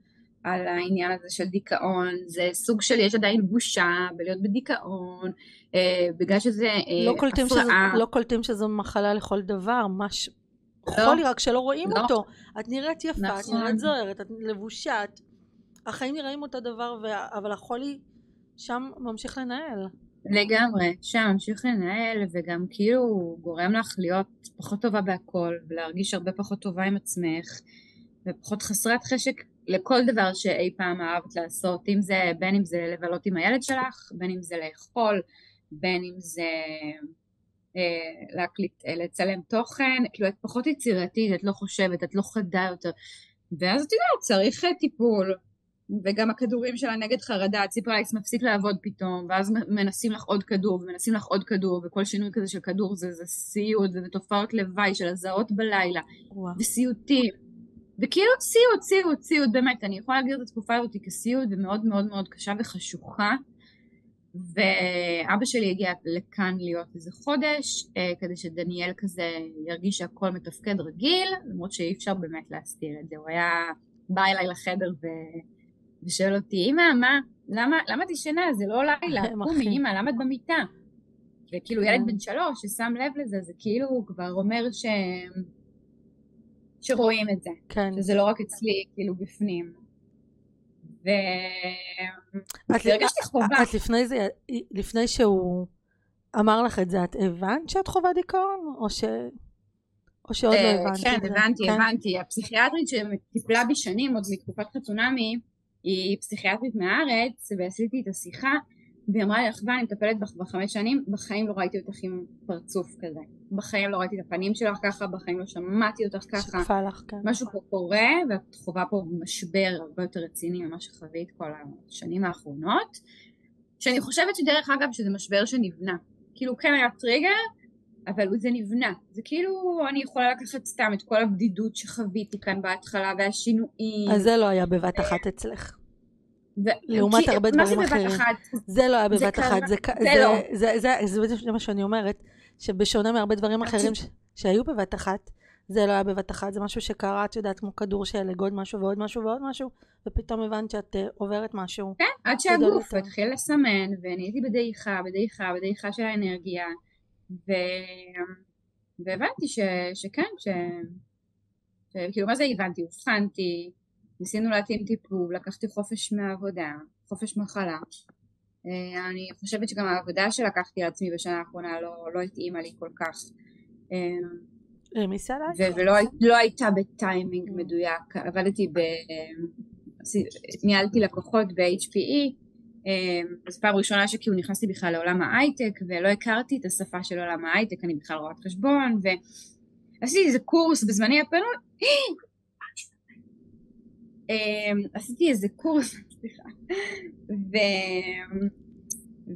על העניין הזה של דיכאון, זה סוג של יש עדיין בושה בלהיות בדיכאון, אה, בגלל שזה אה, לא קולטים, שזה, הפרעה. לא קולטים שזו מחלה לכל דבר, מש... לא. חולי רק שלא רואים לא. אותו. את נראית יפה, את נכון. נראית זוהרת, את לבושה, את... החיים נראים אותו דבר, ו... אבל החולי שם ממשיך לנהל. לגמרי, שם ממשיך לנהל וגם כאילו גורם לך להיות פחות טובה בהכל ולהרגיש הרבה פחות טובה עם עצמך ופחות חסרת חשק לכל דבר שאי פעם אהבת לעשות, אם זה, בין אם זה לבלות עם הילד שלך, בין אם זה לאכול, בין אם זה אה, להקליט, אה, לצלם תוכן, כאילו את פחות יצירתית, את לא חושבת, את לא חדה יותר. ואז את יודעת, צריך אה, טיפול וגם הכדורים של הנגד חרדה, הציפרלקס מפסיק לעבוד פתאום, ואז מנסים לך עוד כדור, ומנסים לך עוד כדור, וכל שינוי כזה של כדור זה, זה סיוט, וזה תופעות לוואי של הזעות בלילה, וואו. וסיוטים, וכאילו סיוט, סיוט, סיוט, באמת, אני יכולה להגדיר את התקופה הזאת כסיוט ומאוד מאוד מאוד קשה וחשוכה, ואבא שלי הגיע לכאן להיות איזה חודש, אה, כדי שדניאל כזה ירגיש שהכל מתפקד רגיל, למרות שאי אפשר באמת להסתיר את זה, הוא היה בא אליי לחדר ו... ושואל אותי, אמא, מה, למה, למה את ישנה? זה לא לילה, <laughs> קומי. אמא, למה את במיטה? וכאילו ילד כן. בן שלוש ששם לב לזה, זה כאילו כבר אומר ש... שרואים את זה, כן. שזה לא רק אצלי, כאילו בפנים. ו... את- והרגשתי חובה. את לפני זה, לפני שהוא אמר לך את זה, את הבנת שאת חווה דיכאון? או ש... או שעוד לא אה, הבנת כן? הבנתי, כן? הבנתי. הפסיכיאטרית שטיפלה בי שנים, עוד מתקופת חתונמי, היא פסיכיאטרית מהארץ, ועשיתי את השיחה, והיא אמרה לי, אחווה, אני מטפלת בך כבר חמש שנים, בחיים לא ראיתי אותך עם פרצוף כזה. בחיים לא ראיתי את הפנים שלך ככה, בחיים לא שמעתי אותך ככה. שיקפה לך, כן. משהו פה קורה, ואת חווה פה משבר הרבה יותר רציני ממה שחווית כל השנים האחרונות, שאני חושבת שדרך אגב שזה משבר שנבנה. כאילו כן היה טריגר, אבל זה נבנה. זה כאילו אני יכולה לקחת סתם את כל הבדידות שחוויתי כאן בהתחלה והשינויים. אז זה לא היה בבת אחת אצלך. ו- לעומת כי- הרבה זה דברים אחרים. אחת? זה לא היה זה בבת קרה- אחת, זה, זה זה, לא. זה, זה, זה, זה, זה מה שאני אומרת, שבשונה מהרבה דברים אחרים. ש, שהיו בבת אחת, זה לא היה בבת אחת, זה משהו שקרה, את יודעת, כמו כדור שלג, עוד משהו ועוד משהו ועוד משהו, ופתאום הבנת שאת אה, עוברת משהו. כן, עד שהגוף. התחיל לסמן, ונהייתי בדעיכה, בדעיכה, בדעיכה של האנרגיה, ו... והבנתי ש... שכן, ש... ש... כאילו מה זה הבנתי? אובחנתי, ניסינו להתאים טיפול, לקחתי חופש מהעבודה, חופש מחלה. אה, אני חושבת שגם העבודה שלקחתי על עצמי בשנה האחרונה לא, לא התאימה לי כל כך. אה, העמיסה עלייך? ולא לא הייתה בטיימינג מדויק, עבדתי ב... עשי- ניהלתי לקוחות ב-HPE, אה, זו פעם ראשונה שכאילו נכנסתי בכלל לעולם ההייטק ולא הכרתי את השפה של עולם ההייטק, אני בכלל רואת חשבון ועשיתי איזה קורס בזמני הפנוי, <gasps> אה, עשיתי איזה קורס, סליחה.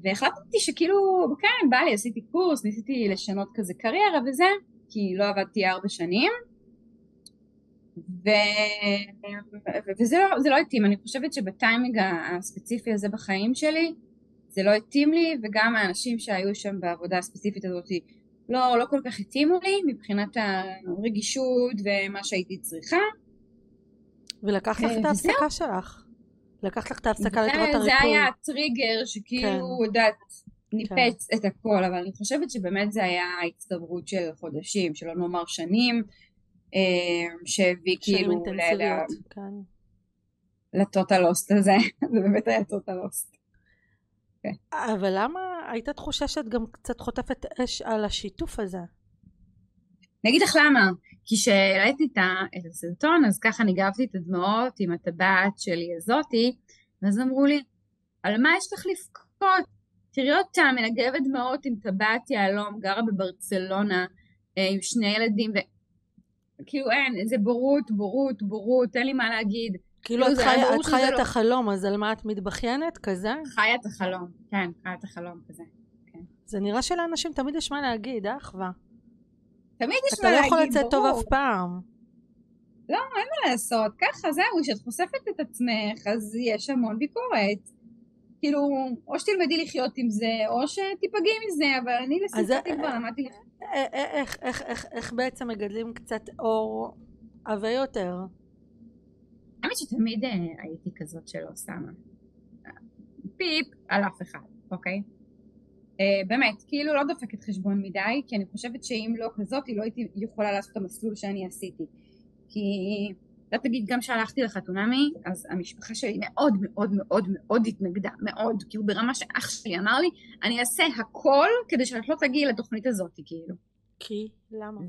והחלטתי שכאילו, כן, בא לי, עשיתי קורס, ניסיתי לשנות כזה קריירה וזה, כי לא עבדתי ארבע שנים, ו... וזה לא, זה לא התאים, אני חושבת שבטיימינג הספציפי הזה בחיים שלי, זה לא התאים לי, וגם האנשים שהיו שם בעבודה הספציפית הזאת לא, לא כל כך התאימו לי מבחינת הרגישות ומה שהייתי צריכה. ולקחת לך אה, את. ההפסקה שלך. לקחת לך את ההפסקה לטובת זה, זה הריפוי. היה הטריגר שכאילו, כן. יודעת, ניפץ את הכל, אבל אני חושבת שבאמת זה היה הצטברות של חודשים, שלא נאמר שנים, שהביא שנים כאילו כן. ל- לטוטלוסט הזה, <laughs> זה באמת היה טוטלוסט. אבל למה הייתה תחושה שאת גם קצת חוטפת אש על השיתוף הזה? אני אגיד לך למה, כי כשהעליתי את הסרטון, אז ככה ניגבתי את הדמעות עם הטבעת שלי הזאתי, ואז אמרו לי, על מה יש לך לבכות? תראי אותה מנגבת דמעות עם טבעת יהלום, גרה בברצלונה, אה, עם שני ילדים, וכאילו אין, זה בורות, בורות, בורות, אין לי מה להגיד. כאילו לא, את חיה, ברור את חיה לא- את החלום, אז על מה את מתבכיינת? כזה? חיה את החלום, כן, חיה את החלום כזה. זה נראה שלאנשים תמיד יש מה להגיד, אה אחווה? תמיד יש אתה מה לא להגיד, יכול לצאת טוב ברור. אף פעם. מה לעשות, ככה זהו, כשאת חושפת את עצמך אז יש המון ביקורת. כאילו, או שתלמדי לחיות עם זה, או שתיפגעי מזה, אבל אני לשמחתי כבר למדתי לחיות. איך, איך, איך, איך בעצם מגדלים קצת אור עבה יותר? האמת שתמיד אה, הייתי כזאת שלא שמה פיפ על אף אחד, אוקיי? Uh, באמת, כאילו לא דופקת חשבון מדי, כי אני חושבת שאם לא כזאת, היא לא הייתי יכולה לעשות את המסלול שאני עשיתי. כי, לא תגיד, גם כשהלכתי לחתונמי, אז המשפחה שלי מאוד מאוד מאוד מאוד התנגדה, מאוד, כאילו ברמה שאח שלי אמר לי, אני אעשה הכל כדי שאת לא תגיעי לתוכנית הזאת, כאילו. כי? למה?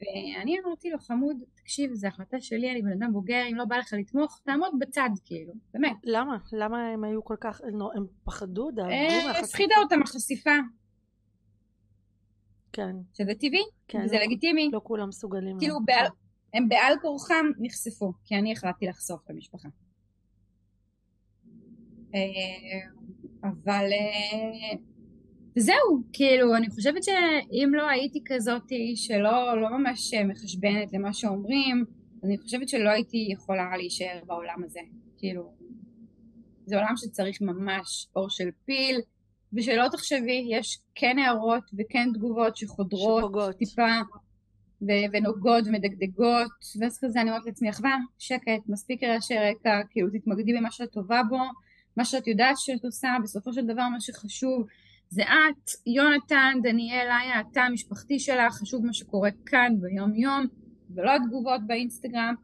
ואני אמרתי לו, חמוד, תקשיב, זו החלטה שלי, אני בן אדם בוגר, אם לא בא לך לתמוך, תעמוד בצד, כאילו, באמת. למה? למה הם היו כל כך, הם פחדו, דאגו אה, מהחשיפה? הפחידה אותם החשיפה, כן, שזה טבעי, כן. וזה לא- לגיטימי. לא כולם מסוגלים. כאילו, בעל- הם בעל כורחם נחשפו, כי אני החלטתי לחשוף את המשפחה. אה, אבל אה, זהו, כאילו, אני חושבת שאם לא הייתי כזאתי שלא לא ממש מחשבנת למה שאומרים, אני חושבת שלא הייתי יכולה להישאר בעולם הזה. כאילו, זה עולם שצריך ממש אור של פיל, ושלא תחשבי, יש כן הערות וכן תגובות שחודרות שפוגעות. טיפה ו- ונוגעות ומדגדגות, ואז כזה אני אומרת לעצמי, אחווה, שקט, מספיק רעשי רקע, כאילו תתמקדי במה שאת טובה בו, מה שאת יודעת שאת עושה, בסופו של דבר מה שחשוב זה את, יונתן, דניאל, איה, התא המשפחתי שלך, חשוב מה שקורה כאן ביום יום, ולא התגובות באינסטגרם,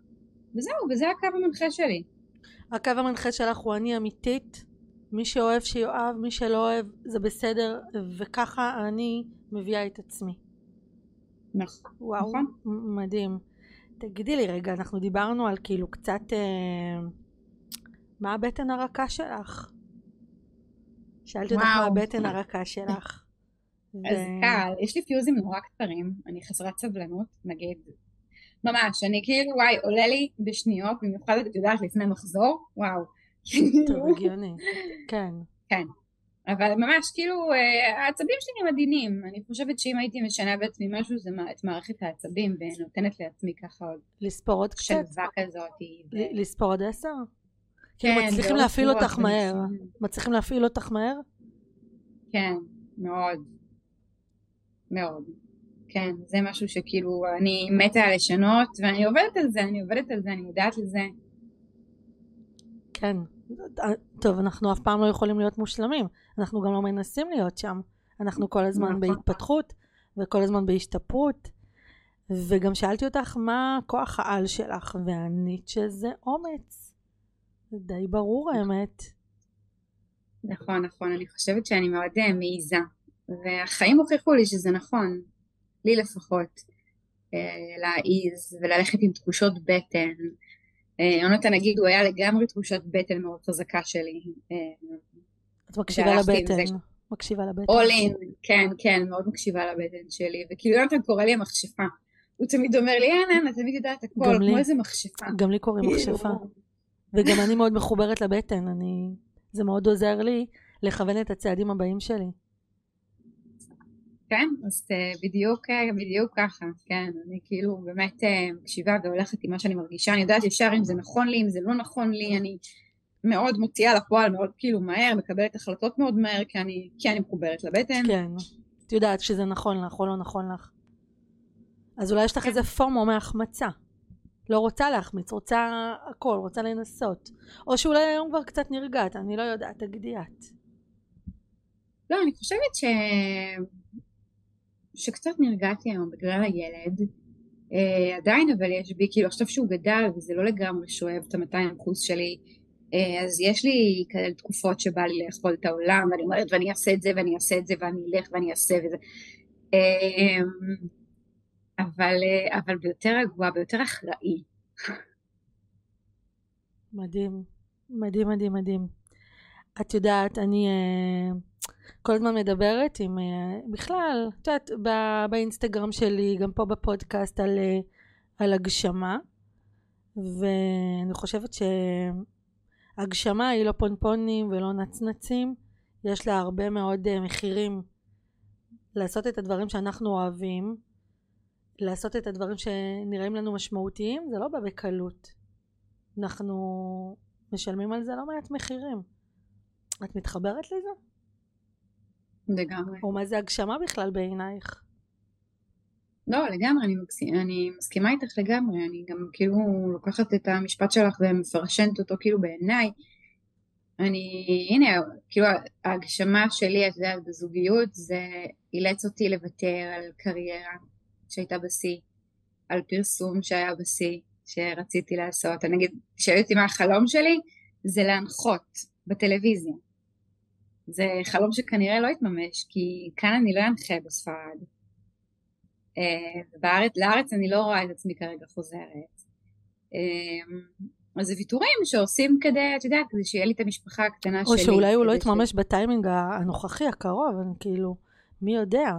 וזהו, וזה הקו המנחה שלי. הקו המנחה שלך הוא אני אמיתית, מי שאוהב שיאהב, מי שלא אוהב זה בסדר, וככה אני מביאה את עצמי. נכון. וואו, נכון. מדהים. תגידי לי רגע, אנחנו דיברנו על כאילו קצת, אה, מה הבטן הרכה שלך? שאלתי אותך מה. הבטן הרכה שלך. אז ו- קל, יש לי פיוזים נורא קצרים, אני חסרת סבלנות, נגיד, ממש, אני כאילו, וואי, עולה לי בשניות, במיוחד את יודעת לפני מחזור, וואו. טוב, הגיוני. כן. אבל ממש כאילו אה, העצבים שלי הם עדינים, אני חושבת שאם הייתי משנה בעצמי משהו זה את מערכת העצבים ונותנת לעצמי ככה עוד לספור עוד קצת? שלווה כזאת. ו- לספור עוד עשר? כאילו כן, מצליחים להפעיל אותך מהר. מצליחים להפעיל אותך מהר? כן, מאוד. מאוד. כן, זה משהו שכאילו אני מתה לשנות ואני עובדת על זה, אני עובדת על זה, אני מודעת לזה. כן. טוב, אנחנו אף פעם לא יכולים להיות מושלמים. אנחנו גם לא מנסים להיות שם. אנחנו כל הזמן נכון. בהתפתחות, וכל הזמן בהשתפרות. וגם שאלתי אותך מה כוח העל שלך, וענית שזה אומץ. זה די ברור האמת. נכון, נכון, אני חושבת שאני מאוד אה, מעיזה, והחיים הוכיחו לי שזה נכון, לי לפחות, אה, להעיז וללכת עם תחושות בטן. אה, יונתן נגיד הוא היה לגמרי תחושת בטן מאוד חזקה שלי. אה, את מקשיבה לבטן. מקשיבה לבטן. all in, כן, כן, מאוד מקשיבה לבטן שלי, וכאילו יונתן קורא לי המכשפה. הוא תמיד אומר לי, אין, אין, את תמיד יודעת הכל. כמו איזה מכשפה. גם לי קוראים כאילו, מכשפה. וגם אני מאוד מחוברת לבטן. אני... זה מאוד עוזר לי לכוון את הצעדים הבאים שלי. כן, אז אה, בדיוק, אה, בדיוק ככה, כן, אני כאילו באמת אה, מקשיבה והולכת עם מה שאני מרגישה, אני יודעת ישר אם זה נכון לי, אם זה לא נכון לי, אני מאוד מוציאה לפועל, מאוד כאילו מהר, מקבלת החלטות מאוד מהר, כי אני, כי אני מחוברת לבטן. כן. את יודעת שזה נכון לך או לא נכון לך. אז אולי יש לך כן. איזה פומו מהחמצה. לא רוצה להחמיץ, רוצה הכל, רוצה לנסות. או שאולי היום כבר קצת נרגעת, אני לא יודעת, תגידי את. לא, אני חושבת ש... שקצת נרגעתי היום בגלל הילד. אה, עדיין אבל יש בי, כאילו עכשיו שהוא גדל וזה לא לגמרי שואב את ה-200 אחוז שלי, אה, אז יש לי כאלה תקופות שבא לי לאכול את העולם ואני אומרת ואני אעשה את זה ואני אעשה את זה ואני אלך ואני אעשה וזה. אה, אבל, אה, אבל ביותר רגוע, ביותר אחראי. מדהים. מדהים, מדהים, מדהים. את יודעת, אני אה, כל הזמן מדברת עם, אה, בכלל, את יודעת, באינסטגרם שלי, גם פה בפודקאסט, על, אה, על הגשמה. ואני חושבת שהגשמה היא לא פונפונים ולא נצנצים, יש לה הרבה מאוד אה, מחירים. לעשות את הדברים שאנחנו אוהבים, לעשות את הדברים שנראים לנו משמעותיים, זה לא בא בקלות. אנחנו משלמים על זה לא מעט מחירים. את מתחברת לזה? לגמרי. או מה זה הגשמה בכלל בעינייך? לא, לגמרי, אני, מגס... אני מסכימה איתך לגמרי, אני גם כאילו לוקחת את המשפט שלך ומפרשנת אותו כאילו בעיניי. אני, הנה, כאילו ההגשמה שלי, את יודעת, בזוגיות, זה אילץ אותי לוותר על קריירה שהייתה בשיא, על פרסום שהיה בשיא, שרציתי לעשות. אני אגיד, שאלתי אותי מה החלום שלי, זה להנחות בטלוויזיה. זה חלום שכנראה לא יתממש, כי כאן אני לא אנחה בספרד. אה, בארץ, לארץ אני לא רואה את עצמי כרגע חוזרת. אה, אז זה ויתורים שעושים כדי, את יודעת, כדי שיהיה לי את המשפחה הקטנה או שלי. או שאולי הוא לא יתממש בטיימינג הנוכחי הקרוב, אני כאילו, מי יודע?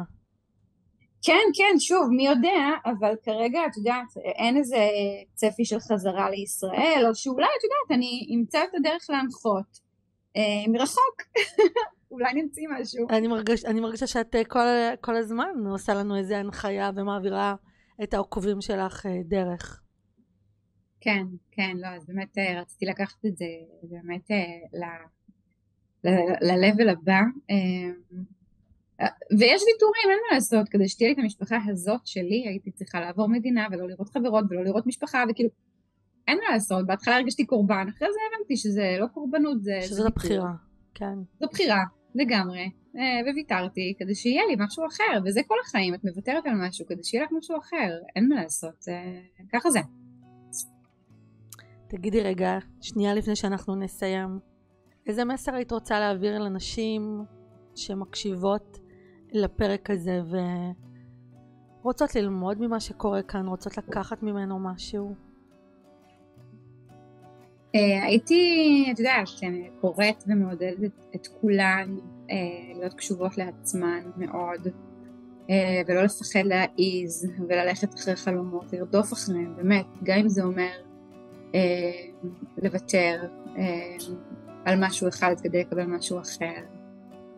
כן, כן, שוב, מי יודע, אבל כרגע, את יודעת, אין איזה צפי של חזרה לישראל, או שאולי, את יודעת, אני אמצא את הדרך להנחות מרחוק. <laughs> אולי נמציא משהו. אני, מרגש, אני מרגישה שאת אה, כל, כל הזמן עושה לנו איזה הנחיה ומעבירה את העוקבים שלך אה, דרך. כן, כן, לא, אז באמת אה, רציתי לקחת את זה באמת אה, ל-level הבא. אה, ויש ויתורים, אין מה לעשות, כדי שתהיה לי את המשפחה הזאת שלי, הייתי צריכה לעבור מדינה ולא לראות חברות ולא לראות משפחה, וכאילו, אין מה לעשות, בהתחלה הרגשתי קורבן, אחרי זה הבנתי שזה לא קורבנות, זה... שזאת הבחירה, כן. זו בחירה, לגמרי, וויתרתי כדי שיהיה לי משהו אחר, וזה כל החיים, את מוותרת על משהו כדי שיהיה לך משהו אחר, אין מה לעשות, ככה זה. תגידי רגע, שנייה לפני שאנחנו נסיים, איזה מסר היית רוצה להעביר לנשים שמקשיבות לפרק הזה ורוצות ללמוד ממה שקורה כאן, רוצות לקחת ממנו משהו? אה, הייתי, את יודעת, קוראת ומעודדת את כולן אה, להיות קשובות לעצמן מאוד, אה, ולא לפחד להעיז וללכת אחרי חלומות, לרדוף אחריהם, באמת, גם אם זה אומר לוותר על משהו אחד כדי לקבל משהו אחר.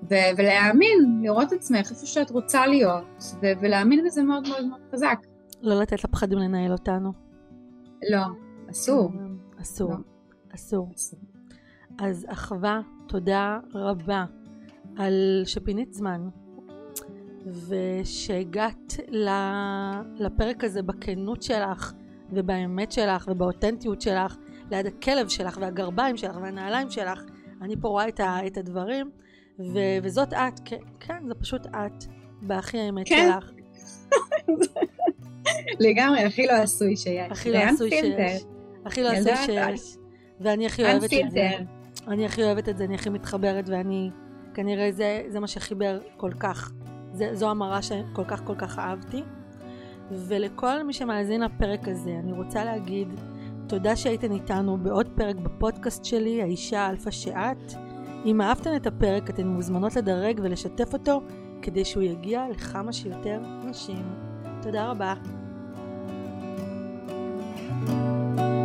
ו- ולהאמין, לראות עצמך איפה שאת רוצה להיות, ו- ולהאמין בזה מאוד מאוד מאוד חזק. לא לתת לפחדים לנהל אותנו. לא, אסור. אסור, לא. אסור. אז אחווה, תודה רבה על שפינית זמן, ושהגעת לפרק הזה בכנות שלך, ובאמת שלך, ובאותנטיות שלך, ליד הכלב שלך, והגרביים שלך, והנעליים שלך. אני פה רואה את הדברים. ו- וזאת את, כן, כן, זה פשוט את, בהכי האמת כן. שלך. <laughs> לגמרי, הכי לא עשוי שיש. הכי לא עשוי שיש. הכי לא עשוי שיש. ואני הכי אוהבת את זה. אני הכי אוהבת את זה, אני הכי מתחברת, ואני... כנראה זה, זה מה שחיבר כל כך. זה, זו המראה שכל כך כל כך אהבתי. ולכל מי שמאזין לפרק הזה, אני רוצה להגיד תודה שהייתן איתנו בעוד פרק בפודקאסט שלי, האישה אלפא שאת. אם אהבתן את הפרק, אתן מוזמנות לדרג ולשתף אותו כדי שהוא יגיע לכמה שיותר נשים. תודה רבה. thank you